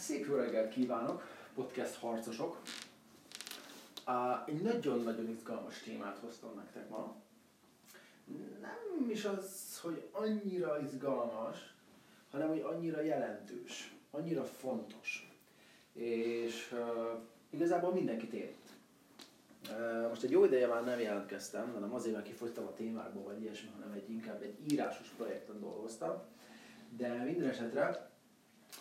szép jó reggelt kívánok, podcast harcosok! Egy nagyon-nagyon izgalmas témát hoztam nektek ma. Nem is az, hogy annyira izgalmas, hanem hogy annyira jelentős, annyira fontos. És uh, igazából mindenkit érint. Uh, most egy jó ideje már nem jelentkeztem, hanem azért, mert kifogytam a témákból, vagy ilyesmi, hanem egy, inkább egy írásos projekten dolgoztam. De minden esetre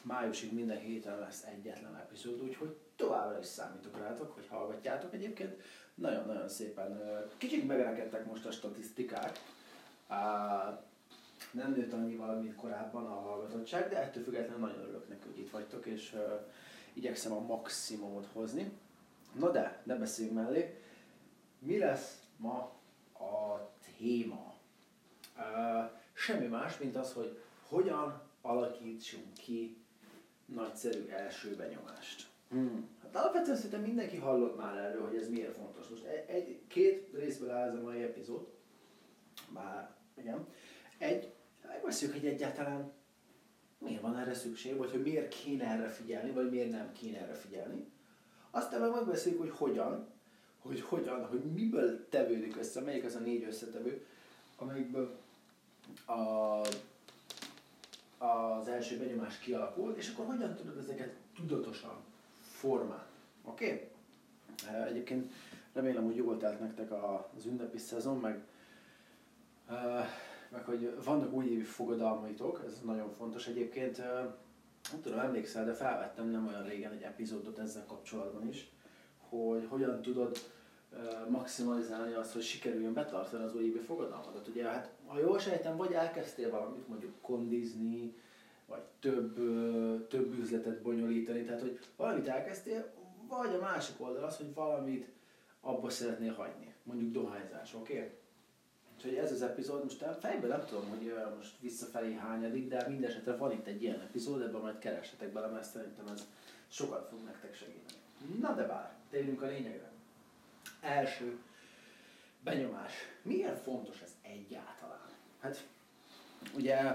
májusig minden héten lesz egyetlen epizód, úgyhogy továbbra is számítok rátok, hogy hallgatjátok egyébként. Nagyon-nagyon szépen, kicsit megrekedtek most a statisztikák. Nem nőtt annyival, mint korábban a hallgatottság, de ettől függetlenül nagyon örülök neki, hogy itt vagytok, és igyekszem a maximumot hozni. Na de, ne beszéljünk mellé. Mi lesz ma a téma? Semmi más, mint az, hogy hogyan alakítsunk ki nagyszerű első benyomást. Hmm. Hát alapvetően szerintem mindenki hallott már erről, hogy ez miért fontos. Most egy, egy két részből áll ez a mai epizód. Bár, igen. Egy, megbeszéljük, hogy egyáltalán miért van erre szükség, vagy hogy miért kéne erre figyelni, vagy miért nem kéne erre figyelni. Aztán meg megbeszéljük, hogy hogyan, hogy hogyan, hogy miből tevődik össze, melyik az a négy összetevő, amelyikből a az első benyomás kialakul, és akkor hogyan tudod ezeket tudatosan formálni. Oké? Okay? Egyébként remélem, hogy jól telt nektek az ünnepi szezon, meg, meg hogy vannak újévi fogadalmaitok, ez nagyon fontos egyébként. Nem tudom, emlékszel, de felvettem nem olyan régen egy epizódot ezzel kapcsolatban is, hogy hogyan tudod maximalizálni azt, hogy sikerüljön betartani az újévi fogadalmadat. Ugye, hát ha jól sejtem, vagy elkezdtél valamit mondjuk kondizni, vagy több, több üzletet bonyolítani, tehát hogy valamit elkezdtél, vagy a másik oldal az, hogy valamit abba szeretnél hagyni, mondjuk dohányzás, oké? Okay? Úgyhogy ez az epizód, most fejben nem tudom, hogy most visszafelé hányadik, de mindesetre van itt egy ilyen epizód, ebben majd keressetek bele, mert szerintem ez sokat fog nektek segíteni. Na de bár, térjünk a lényegre. Első benyomás. Miért fontos ez egyáltalán? Hát ugye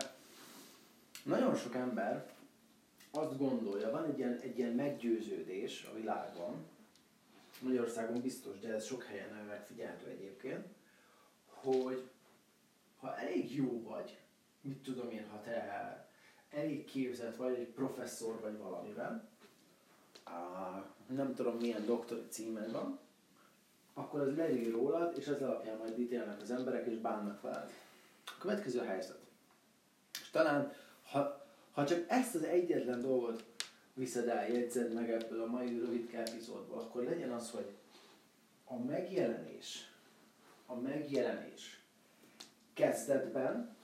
nagyon sok ember azt gondolja, van egy ilyen, egy ilyen meggyőződés a világban, Magyarországon biztos, de ez sok helyen megfigyelhető egyébként, hogy ha elég jó vagy, mit tudom én, ha te elég képzett vagy, egy professzor vagy valamivel, nem tudom milyen doktori címed van, akkor az leír rólad, és ez alapján majd ítélnek az emberek, és bánnak veled. A következő helyzet. És talán, ha, ha csak ezt az egyetlen dolgot viszed el, jegyzed meg ebből a mai rövid epizódból, akkor legyen az, hogy a megjelenés, a megjelenés kezdetben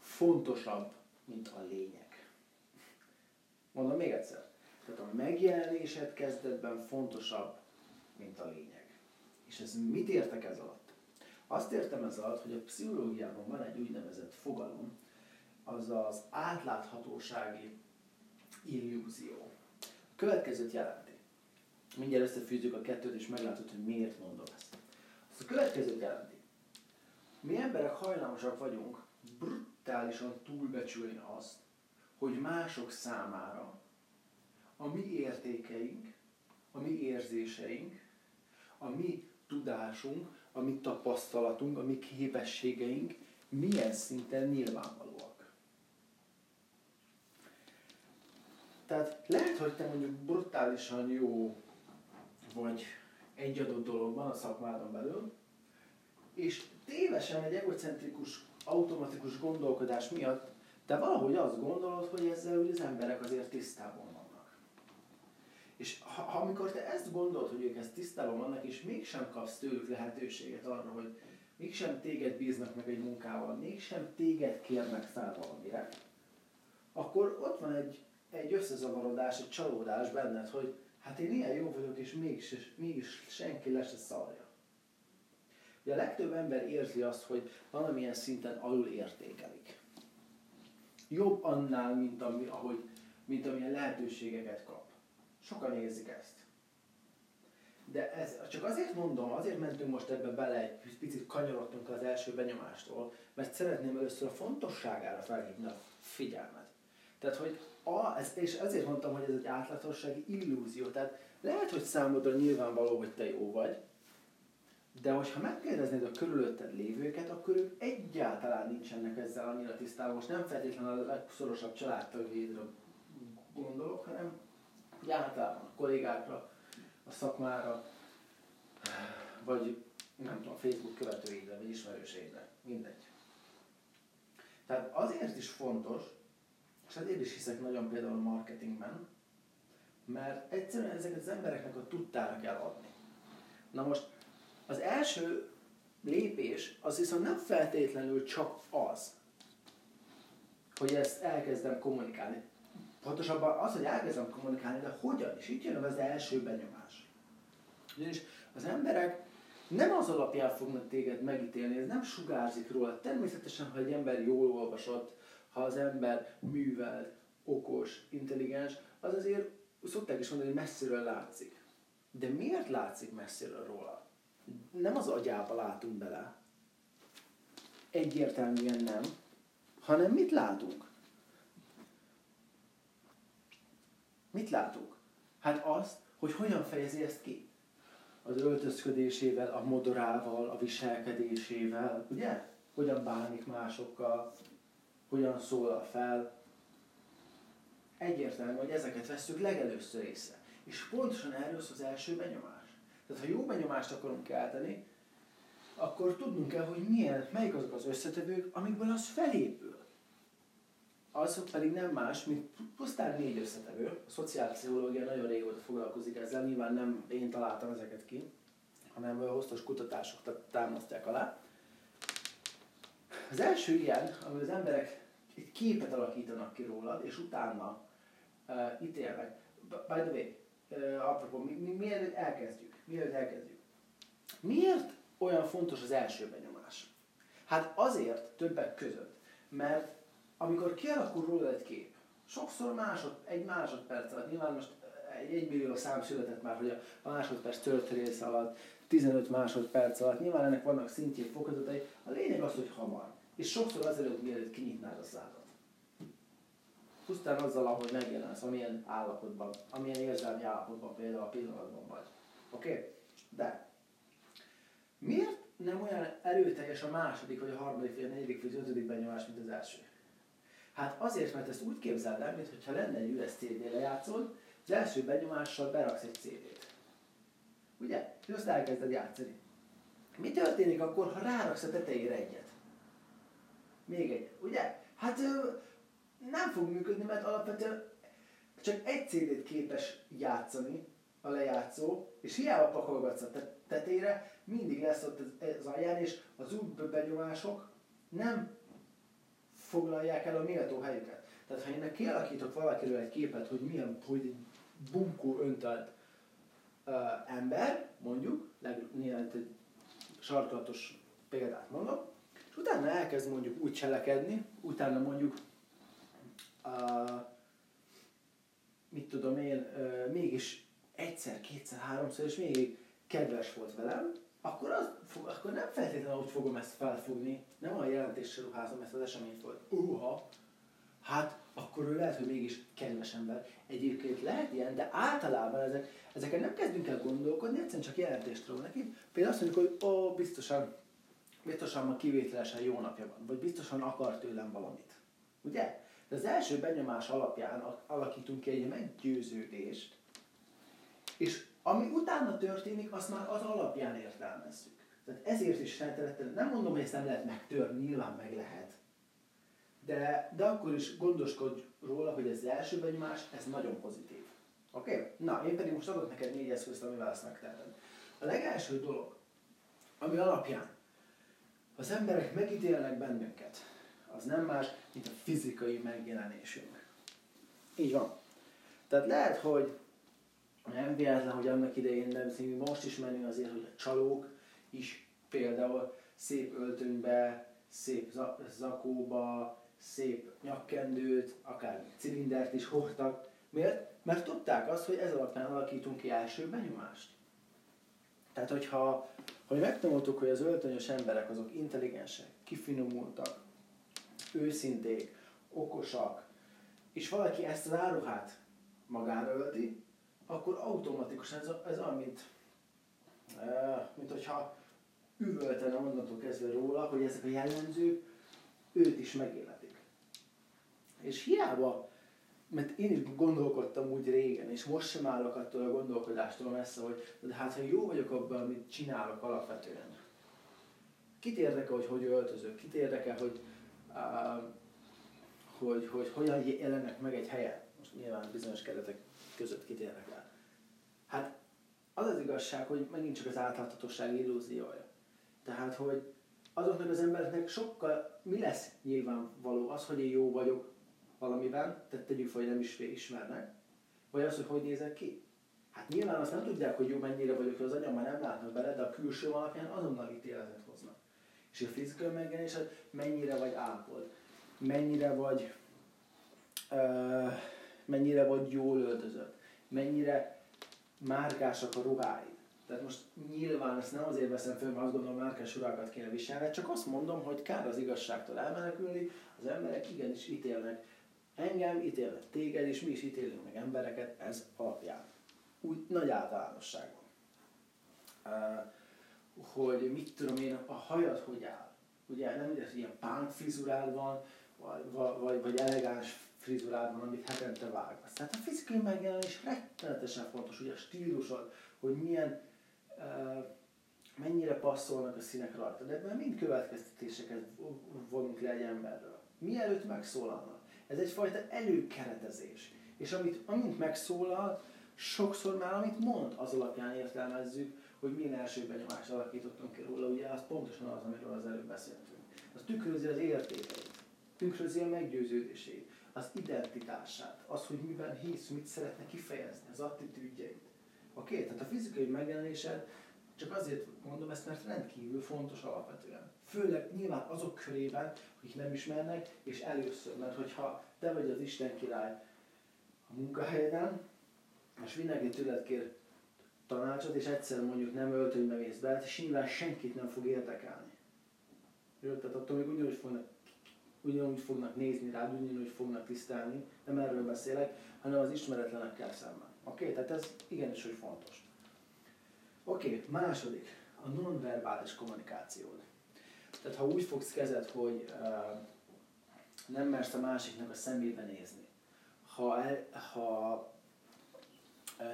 fontosabb, mint a lényeg. Mondom még egyszer. Tehát a megjelenésed kezdetben fontosabb, mint a lényeg. És ez mit értek ez alatt? Azt értem ez alatt, hogy a pszichológiában van egy úgynevezett fogalom, az az átláthatósági illúzió. A következőt jelenti. Mindjárt összefűzzük a kettőt, és meglátod, hogy miért mondom ezt. Azt a következőt jelenti. Mi emberek hajlamosak vagyunk brutálisan túlbecsülni azt, hogy mások számára a mi értékeink, a mi érzéseink, a mi tudásunk, a mi tapasztalatunk, a mi képességeink milyen szinten nyilvánvalóak. Tehát lehet, hogy te mondjuk brutálisan jó vagy egy adott dologban a szakmádon belül, és tévesen egy egocentrikus, automatikus gondolkodás miatt te valahogy azt gondolod, hogy ezzel az emberek azért tisztában és ha, ha amikor te ezt gondolod, hogy ők ezt tisztában vannak, és mégsem kapsz tőlük lehetőséget arra, hogy mégsem téged bíznak meg egy munkával, mégsem téged kérnek fel valamire, akkor ott van egy, egy összezavarodás, egy csalódás benned, hogy hát én ilyen jó vagyok, és mégis, mégis senki le se szarja. Ugye a legtöbb ember érzi azt, hogy valamilyen szinten alul értékelik. Jobb annál, mint, ami, ahogy, mint amilyen lehetőségeket kap. Sokan érzik ezt. De ez csak azért mondom, azért mentünk most ebbe bele, egy picit kanyarodtunk az első benyomástól, mert szeretném először a fontosságára felhívni a figyelmet. Tehát, hogy a, ez, és ezért mondtam, hogy ez egy átlátossági illúzió. Tehát lehet, hogy számodra nyilvánvaló, hogy te jó vagy, de hogyha megkérdeznéd a körülötted lévőket, akkor ők egyáltalán nincsenek ezzel annyira tisztában. Most nem feltétlenül a legszorosabb családtagjaidra gondolok, hanem általában a kollégákra, a szakmára, vagy nem tudom, Facebook követőidre, vagy ismerőségre, mindegy. Tehát azért is fontos, és hát én is hiszek nagyon például a marketingben, mert egyszerűen ezeket az embereknek a tudtára kell adni. Na most az első lépés az viszont nem feltétlenül csak az, hogy ezt elkezdem kommunikálni. Pontosabban az, hogy elkezdem kommunikálni, de hogyan is? Itt jön az első benyomás. Ugyanis az emberek nem az alapján fognak téged megítélni, ez nem sugárzik róla. Természetesen, ha egy ember jól olvasott, ha az ember művelt, okos, intelligens, az azért szokták is mondani, hogy messziről látszik. De miért látszik messziről róla? Nem az agyába látunk bele. Egyértelműen nem. Hanem mit látunk? Mit látunk? Hát azt, hogy hogyan fejezi ezt ki. Az öltözködésével, a modorával, a viselkedésével, ugye? Hogyan bánik másokkal, hogyan szólal fel. Egyértelmű, hogy ezeket veszük legelőször észre. És pontosan erről az első benyomás. Tehát ha jó benyomást akarunk kelteni, akkor tudnunk kell, hogy milyen, melyik azok az összetevők, amikből az felépül. Azok pedig nem más, mint pusztán négy összetevő. A szociálpszichológia nagyon régóta foglalkozik ezzel, nyilván nem én találtam ezeket ki, hanem hoztos kutatások támasztják alá. Az első ilyen, ami az emberek egy képet alakítanak ki rólad, és utána uh, ítélnek. By the way, uh, apropó, mi, mi, mielőtt elkezdjük, mielőtt elkezdjük. Miért olyan fontos az első benyomás? Hát azért többek között, mert amikor kialakul róla egy kép, sokszor másod, egy másodperc alatt, nyilván most egy egymillió szám született már, hogy a másodperc történész alatt, 15 másodperc alatt, nyilván ennek vannak szintjén fokozatai, a lényeg az, hogy hamar. És sokszor azelőtt, mielőtt kinyitnád a szádat. Pusztán azzal, ahogy megjelensz, amilyen állapotban, amilyen érzelmi állapotban például a pillanatban vagy. Oké? Okay? De miért nem olyan erőteljes a második, vagy a harmadik, vagy a negyedik, vagy az ötödik benyomás, mint az első? Hát azért, mert ezt úgy képzeld el, mintha lenne egy üres CD lejátszod, az első benyomással beraksz egy CD-t. Ugye? És azt elkezded játszani. Mi történik akkor, ha ráraksz a tetejére egyet? Még egy. Ugye? Hát nem fog működni, mert alapvetően csak egy CD-t képes játszani a lejátszó, és hiába pakolgatsz a tetére, mindig lesz ott az alján, és az új benyomások nem foglalják el a méltó helyüket. Tehát ha én kialakítok valakiről egy képet, hogy milyen, hogy egy bunkó öntelt uh, ember, mondjuk, néhány egy sarkalatos példát mondok, és utána elkezd mondjuk úgy cselekedni, utána mondjuk uh, mit tudom én, uh, mégis egyszer, kétszer, háromszor, és még kedves volt velem, akkor, az, akkor nem feltétlenül úgy fogom ezt felfogni, nem a jelentéssel ruházom ezt az eseményt, hogy uha, hát akkor ő lehet, hogy mégis kedves ember. Egyébként lehet ilyen, de általában ezek, ezeken nem kezdünk el gondolkodni, egyszerűen csak jelentést ról neki. Például azt mondjuk, hogy ó, biztosan, biztosan ma kivételesen jó napja van, vagy biztosan akar tőlem valamit. Ugye? De az első benyomás alapján alakítunk ki egy meggyőződést, és ami utána történik, azt már az alapján értelmezzük. Tehát ezért is feltelettel, nem mondom, hogy ezt nem lehet megtörni, nyilván meg lehet. De, de akkor is gondoskodj róla, hogy ez az első benyomás, ez nagyon pozitív. Oké? Okay? Na, én pedig most adok neked négy eszközt, amivel ezt megteheted. A legelső dolog, ami alapján az emberek megítélnek bennünket, az nem más, mint a fizikai megjelenésünk. Így van. Tehát lehet, hogy nem véletlen, hogy annak idején nem színű, most is menő azért, hogy a csalók is például szép öltönybe, szép zakóba, szép nyakkendőt, akár cilindert is hordtak. Miért? Mert tudták azt, hogy ez alapján alakítunk ki első benyomást. Tehát, hogyha hogy megtanultuk, hogy az öltönyös emberek azok intelligensek, kifinomultak, őszinték, okosak, és valaki ezt az áruhát magára ölti, akkor automatikusan ez, ez olyan, mint, e, mint hogyha üvöltene onnantól kezdve róla, hogy ezek a jellemzők őt is megéletik. És hiába, mert én is gondolkodtam úgy régen, és most sem állok attól a gondolkodástól messze, hogy de hát ha jó vagyok abban, amit csinálok alapvetően, kit érdekel, hogy hogy öltözök, kit érdekel, hogy, uh, hogy, hogy hogyan jelennek meg egy helyen, most nyilván bizonyos keretek között kit érdekel. Hát az az igazság, hogy megint csak az átláthatóság illúziója. Tehát, hogy azoknak az embereknek sokkal, mi lesz nyilvánvaló az, hogy én jó vagyok valamiben, tehát tegyük fel, hogy nem is ismernek, vagy az, hogy hogy nézek ki. Hát nyilván azt nem tudják, hogy jó mennyire vagyok, hogy az agyam már nem látnak bele, de a külső alapján azonnal ítéletet hoznak. És a fizikai megjelenés, mennyire vagy ápolt, mennyire vagy, uh, mennyire vagy jól öltözött, mennyire márkásak a ruháid. Tehát most nyilván ezt nem azért veszem föl, mert azt gondolom, márkás ruhákat kéne viselni, csak azt mondom, hogy kár az igazságtól elmenekülni, az emberek igenis ítélnek engem, ítélnek téged, és mi is ítélünk meg embereket ez alapján. Úgy nagy általánosságban. Hogy mit tudom én, a hajad hogy áll. Ugye nem mindegy, hogy ilyen pánk frizurád van, vagy, vagy, vagy elegáns frizurád van, amit hetente vágsz. Tehát a fizikai megjelenés rettenetesen fontos, hogy a stílusod, hogy milyen, mennyire passzolnak a színek rajta. De ebben mind következtetéseket vonunk le egy emberről. Mielőtt megszólalnak. Ez egyfajta előkeretezés. És amit, amint megszólal, sokszor már amit mond, az alapján értelmezzük, hogy milyen első benyomást alakítottunk ki róla, ugye az pontosan az, amiről az előbb beszéltünk. Az tükrözi az értékeit, tükrözi a meggyőződését, az identitását, az, hogy miben hisz, mit szeretne kifejezni, az attitűdjeit. Oké? Okay? Tehát a fizikai megjelenésed csak azért mondom ezt, mert rendkívül fontos alapvetően. Főleg nyilván azok körében, akik nem ismernek, és először, mert hogyha te vagy az Isten király a munkahelyeden, és mindenki tőled kér tanácsot, és egyszer mondjuk nem öltönybe mész be, és nyilván senkit nem fog érdekelni. Jó, tehát attól még ugyanúgy fognak, ugyanúgy fognak nézni rád, ugyanúgy fognak tisztelni, nem erről beszélek, hanem az ismeretlenekkel szemben. Oké, okay? tehát ez igenis, hogy fontos. Oké, okay, második, a nonverbális kommunikációd. Tehát ha úgy fogsz kezed, hogy uh, nem mersz a másiknak a szemébe nézni, ha, el, ha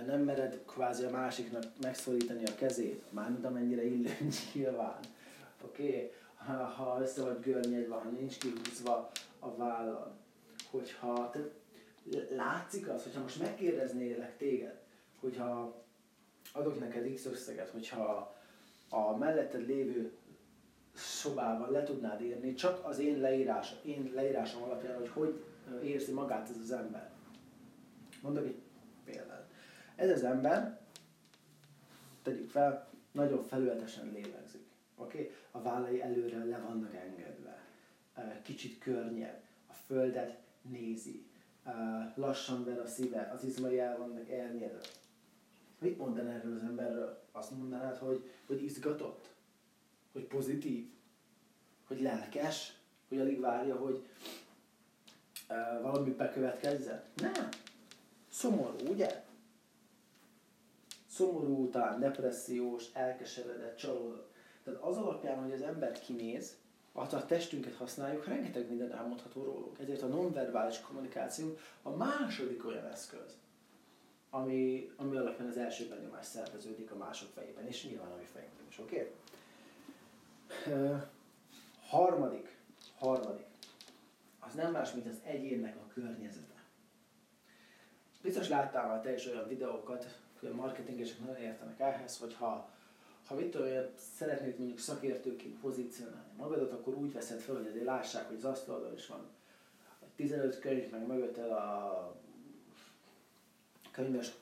nem mered kvázi a másiknak megszólítani a kezét, mármint amennyire illő nyilván. Oké? Okay? Ha, ha össze vagy görnyedve, ha nincs kihúzva a vállad, hogyha te, látszik az, hogyha most megkérdeznélek téged, hogyha adok neked X összeget, hogyha a melletted lévő szobában le tudnád írni, csak az én, leírás, én leírásom alapján, hogy hogy érzi magát ez az ember. Mondok egy példát. Ez az ember, tegyük fel, nagyon felületesen lélegzik. Oké? Okay? A vállai előre le vannak engedve. Kicsit környed. A földet nézi. Lassan ver a szíve. Az izmai el vannak elnyedve. Mit mondaná erről az emberről? Azt mondanád, hogy, hogy izgatott? Hogy pozitív? Hogy lelkes? Hogy alig várja, hogy uh, valami bekövetkezzen? Nem. Szomorú, ugye? szomorú után, depressziós, elkeseredett, csalódott. Tehát az alapján, hogy az ember kinéz, ha a testünket használjuk, rengeteg minden elmondható róluk. Ezért a nonverbális kommunikáció a második olyan eszköz, ami, ami alapján az első benyomás szerveződik a mások fejében, és nyilván a mi fejünkben is, oké? Okay? Uh, harmadik, harmadik, az nem más, mint az egyénnek a környezete. Biztos láttál már te is olyan videókat, hogy a marketingesek nagyon értenek ehhez, hogy ha, mit tudom, szeretnéd mondjuk szakértőként pozícionálni magadat, akkor úgy veszed fel, hogy azért lássák, hogy az asztalon is van egy 15 könyv, meg mögötted a könyves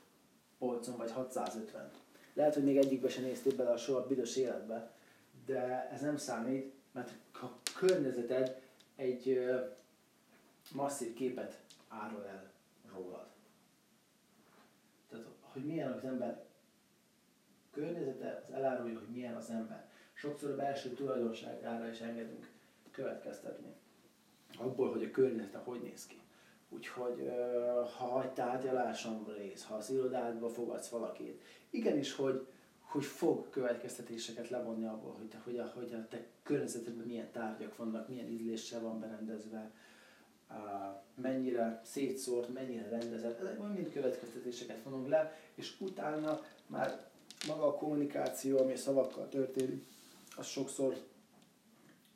polcon, vagy 650. Lehet, hogy még egyikbe sem néztél bele a soha büdös életbe, de ez nem számít, mert a környezeted egy masszív képet árul el rólad hogy milyen az ember környezete, az elárulja, hogy milyen az ember. Sokszor a belső tulajdonságára is engedünk következtetni. Abból, hogy a környezete hogy néz ki. Úgyhogy ha hagy tárgyaláson rész, ha az irodádba fogadsz valakit, igenis, hogy, hogy fog következtetéseket levonni abból, hogy, te, hogy, a, hogy a te környezetedben milyen tárgyak vannak, milyen ízléssel van berendezve, mennyire szétszórt, mennyire rendezett, ezek mind következtetéseket vonunk le, és utána már maga a kommunikáció, ami a szavakkal történik, az sokszor,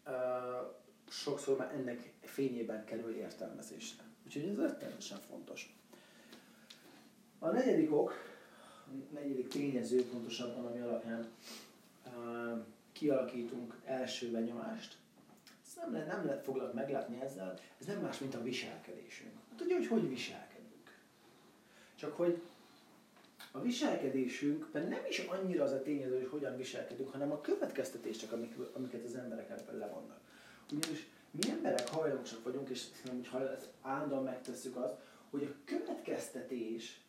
uh, sokszor már ennek fényében kerül értelmezésre. Úgyhogy ez rettenetesen fontos. A negyedik ok, negyedik tényező pontosabban, ami alapján uh, kialakítunk első benyomást, ezt nem, lehet, nem lehet foglak meglátni ezzel, ez nem más, mint a viselkedésünk. Tudja, hogy hogy viselkedünk. Csak hogy a viselkedésünkben nem is annyira az a tényező, hogy hogyan viselkedünk, hanem a következtetések, amik, amiket az emberek ebből levonnak. Ugyanis mi emberek hajlamosak vagyunk, és hogy állandóan megtesszük azt, hogy a következtetés,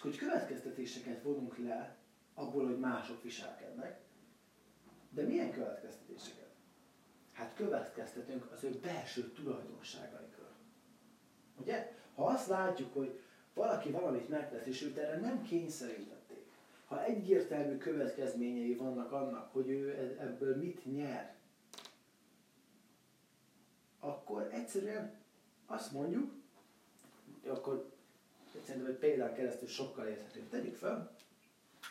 hogy következtetéseket vonunk le abból, hogy mások viselkednek, de milyen következtetéseket? Hát következtetünk az ő belső tulajdonságaikról. Ugye? Ha azt látjuk, hogy valaki valamit megtesz, és őt erre nem kényszerítették, ha egyértelmű következményei vannak annak, hogy ő e- ebből mit nyer, akkor egyszerűen azt mondjuk, akkor szerintem egy példán keresztül sokkal érthetőbb. Tegyük fel,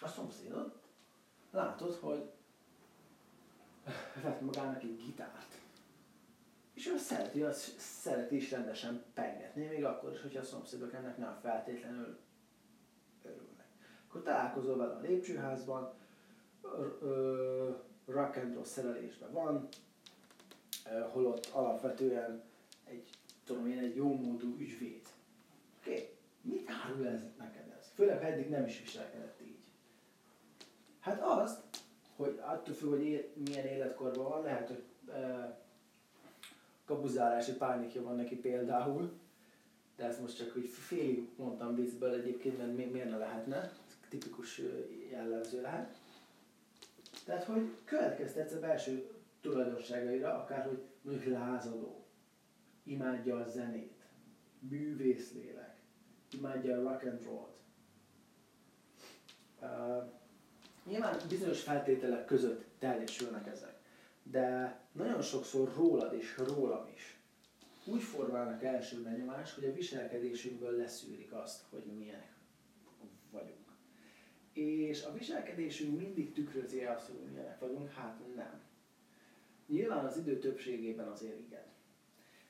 a szomszédod, látod, hogy vett magának egy gitárt. És ő szereti, az szereti is rendesen pengetni, még akkor is, hogyha a szomszédok ennek nem feltétlenül örülnek. Akkor találkozol vele a lépcsőházban, rock and roll szerelésben van, holott alapvetően egy, tudom én, egy jó módú ügyvéd. Oké, okay. mit árul ez neked ez? Főleg, eddig nem is viselkedett így. Hát azt, hogy attól függ, hogy él, milyen életkorban van, lehet, hogy kabuzálási pánikja van neki például, de ezt most csak úgy félig mondtam viccből egyébként, mert mi, miért ne lehetne, tipikus jellemző lehet. Tehát, hogy következtetsz a belső tulajdonságaira, akár hogy mondjuk lázadó, imádja a zenét, művészlélek, imádja a rock and roll-t. Uh, nyilván bizonyos feltételek között teljesülnek ezek, de nagyon sokszor rólad és rólam is úgy formálnak első benyomás, hogy a viselkedésünkből leszűrik azt, hogy milyenek vagyunk. És a viselkedésünk mindig tükrözi azt, hogy milyenek vagyunk, hát nem. Nyilván az idő többségében azért igen.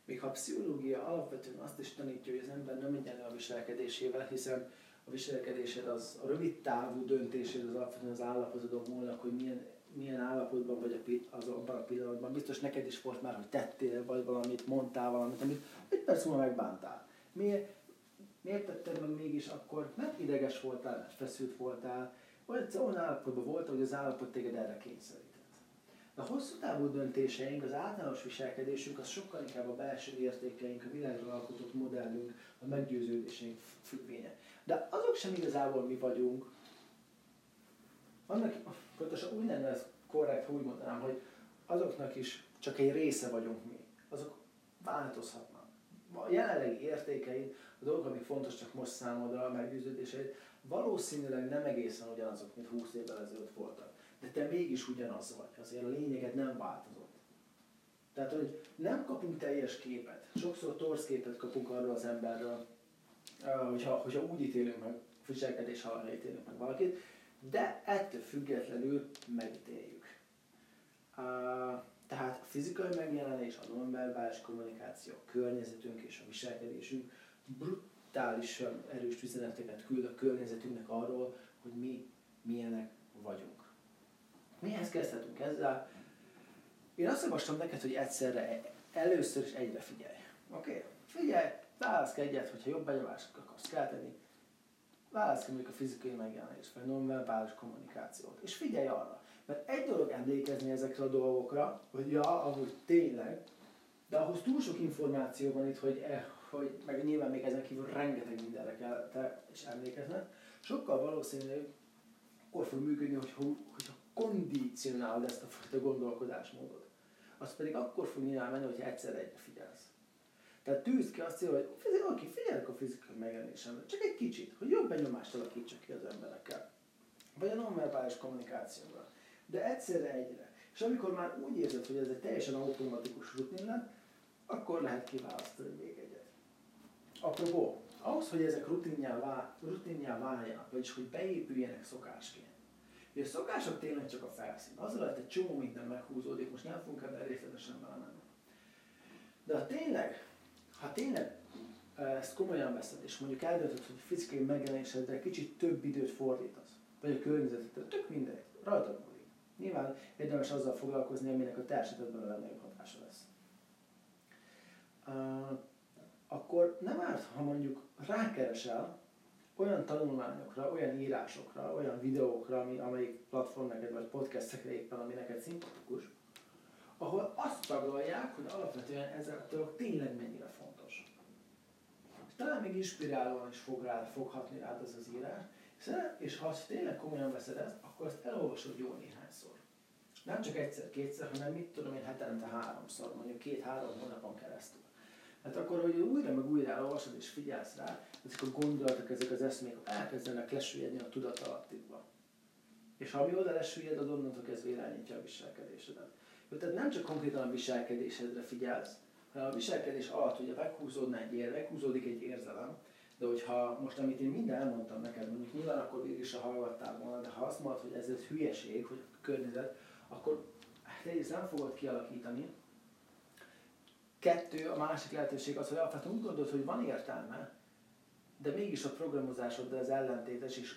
Még ha a pszichológia alapvetően azt is tanítja, hogy az ember nem egyenlő a viselkedésével, hiszen a viselkedésed az a rövid távú döntésed az alapvetően az állapotodon múlnak, hogy milyen, milyen állapotban vagy az abban a pillanatban. Biztos neked is volt már, hogy tettél, vagy valamit, mondtál valamit, amit egy perc múlva megbántál. Miért, miért tetted meg mégis akkor? Mert ideges voltál, mert feszült voltál, vagy olyan állapotban voltál, hogy az állapot téged erre kényszerít. A hosszú távú döntéseink, az általános viselkedésünk az sokkal inkább a belső értékeink, a világra alkotott modellünk, a meggyőződéseink függvénye. De azok sem igazából mi vagyunk. Annak, pontosan úgy lenne ez korrekt, úgy mondanám, hogy azoknak is csak egy része vagyunk mi. Azok változhatnak. A jelenlegi értékeid, a dolgok, fontos csak most számodra, a meggyőződéseid, valószínűleg nem egészen ugyanazok, mint 20 évvel ezelőtt voltak de te mégis ugyanaz vagy. Azért a lényeget nem változott. Tehát, hogy nem kapunk teljes képet. Sokszor torsz képet kapunk arról az emberről, hogyha, hogyha úgy ítélünk meg, viselkedés alapján ítélünk meg valakit, de ettől függetlenül megítéljük. Tehát a fizikai megjelenés, a nonverbális kommunikáció, a környezetünk és a viselkedésünk brutálisan erős üzeneteket küld a környezetünknek arról, hogy mi milyenek vagyunk. Mihez kezdhetünk ezzel? Én azt javaslom neked, hogy egyszerre, először is egyre figyelj. Oké? Okay? Figyelj, válasz egyet, hogyha jobb benyomást akarsz kelteni, válasz mondjuk a fizikai megjelenés, vagy nonverbális kommunikációt. És figyelj arra, mert egy dolog emlékezni ezekre a dolgokra, hogy ja, amúgy tényleg, de ahhoz túl sok információ van itt, hogy, eh, hogy meg nyilván még ezen kívül rengeteg mindenre kell te is emlékezned, sokkal valószínűbb akkor fog működni, hogy, hogyha kondicionálod ezt a fajta gondolkodásmódot. Az pedig akkor fog nyilván menni, hogyha egyszer egyre figyelsz. Tehát tűz ki azt hogy oké, figyelek a fizikai megjelenésemre, csak egy kicsit, hogy jobb benyomást alakítsak ki az emberekkel. Vagy a nonverbális kommunikációra. De egyszerre egyre. És amikor már úgy érzed, hogy ez egy teljesen automatikus rutin lett, akkor lehet kiválasztani még egyet. Apropó, ahhoz, hogy ezek rutinjá, vál, rutinjá váljanak, vagyis hogy beépüljenek szokásként. Ugye a szokások tényleg csak a felszín. Az alatt egy csomó minden meghúzódik, most nem fogunk ebben részletesen belemenni. De ha tényleg, ha tényleg ezt komolyan veszed, és mondjuk eldöntöd, hogy fizikai megjelenésedre kicsit több időt fordítasz, vagy a környezetet, tök mindegy, rajtad múlik. Nyilván érdemes azzal foglalkozni, aminek a esetedben a legnagyobb hatása lesz. Uh, akkor nem árt, ha mondjuk rákeresel olyan tanulmányokra, olyan írásokra, olyan videókra, ami, amelyik platform neked, vagy podcastekre éppen, ami neked szimpatikus, ahol azt taglalják, hogy alapvetően ezek a dolgok tényleg mennyire fontos. És talán még inspirálóan is fog rá, foghatni rád az az írás, és ha azt tényleg komolyan veszed ezt, akkor azt elolvasod jó néhányszor. Nem csak egyszer-kétszer, hanem mit tudom én hetente háromszor, mondjuk két-három hónapon keresztül. Hát akkor, hogy újra meg újra elolvasod és figyelsz rá, ezek a gondolatok, ezek az eszmék elkezdenek lesüllyedni a tudatalattikba. És ha ami oda lesüllyed, az onnantól kezdve irányítja a viselkedésedet. Tehát nem csak konkrétan a viselkedésedre figyelsz, hanem a viselkedés alatt ugye meghúzódna egy ér, meghúzódik egy érzelem, de hogyha most, amit én minden elmondtam neked, mondjuk nyilván akkor végig is hallgattál volna, de ha azt mondod, hogy ez egy hülyeség, hogy a környezet, akkor hát egyrészt nem fogod kialakítani, Kettő, a másik lehetőség az, hogy alapvetően úgy gondolod, hogy van értelme, de mégis a programozásod de az ellentétes, és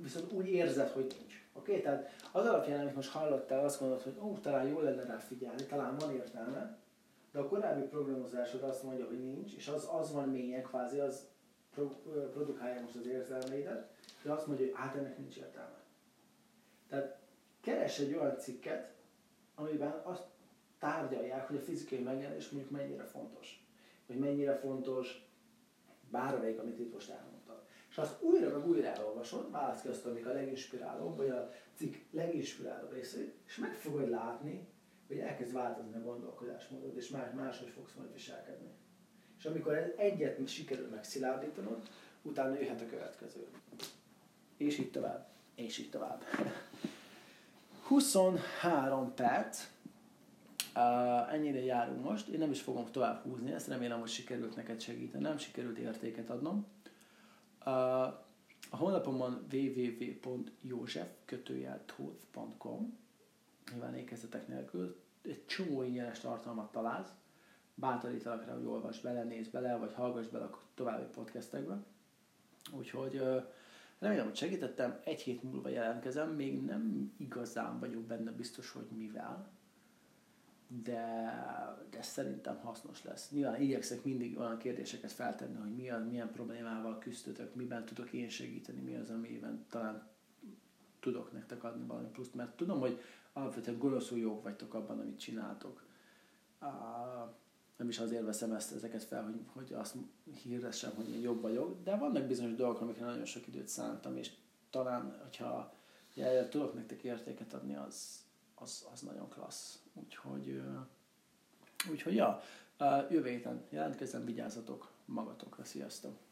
viszont úgy érzed, hogy nincs. Oké? Okay? Tehát az alapján, amit most hallottál, azt mondod, hogy ó, talán jól lenne rá figyelni, talán van értelme, de a korábbi programozásod azt mondja, hogy nincs, és az, az van mélyen, kvázi az pro, produkálja most az érzelmeidet, de azt mondja, hogy hát ennek nincs értelme. Tehát keres egy olyan cikket, amiben azt tárgyalják, hogy a fizikai megjelenés mondjuk mennyire fontos. Hogy mennyire fontos bármelyik, amit itt most elmondtam. És azt újra meg újra elolvasod, válasz ki azt, amik a leginspirálóbb, vagy a cikk leginspirálóbb részét, és meg fogod látni, hogy elkezd változni a gondolkodásmódod, és más, máshogy fogsz majd viselkedni. És amikor egyet sikerül megszilárdítanod, utána jöhet a következő. És így tovább. És így tovább. 23 perc. Uh, ennyire járunk most, én nem is fogom tovább húzni ezt, remélem, hogy sikerült neked segíteni, nem sikerült értéket adnom. A honlapomon www.józsef.com nyilván ékezetek nélkül egy csomó ingyenes tartalmat találsz, bátorítalak rá, hogy olvasd bele, nézd bele, vagy hallgass bele a további podcastekbe. Úgyhogy remélem, hogy segítettem, egy hét múlva jelentkezem, még nem igazán vagyok benne biztos, hogy mivel, de, de szerintem hasznos lesz. Nyilván igyekszek mindig olyan kérdéseket feltenni, hogy mi az, milyen problémával küzdötök, miben tudok én segíteni, mi az, amiben talán tudok nektek adni valami pluszt, mert tudom, hogy alapvetően gonoszul jók vagytok abban, amit csináltok. Nem is azért veszem ezt, ezeket fel, hogy, hogy azt híressem, hogy én jobb vagyok, de vannak bizonyos dolgok, amikre nagyon sok időt szántam, és talán, hogyha ja, tudok nektek értéket adni, az, az, az nagyon klassz. Úgyhogy, úgyhogy ja, jövő héten jelentkezem, vigyázzatok magatokra, sziasztok!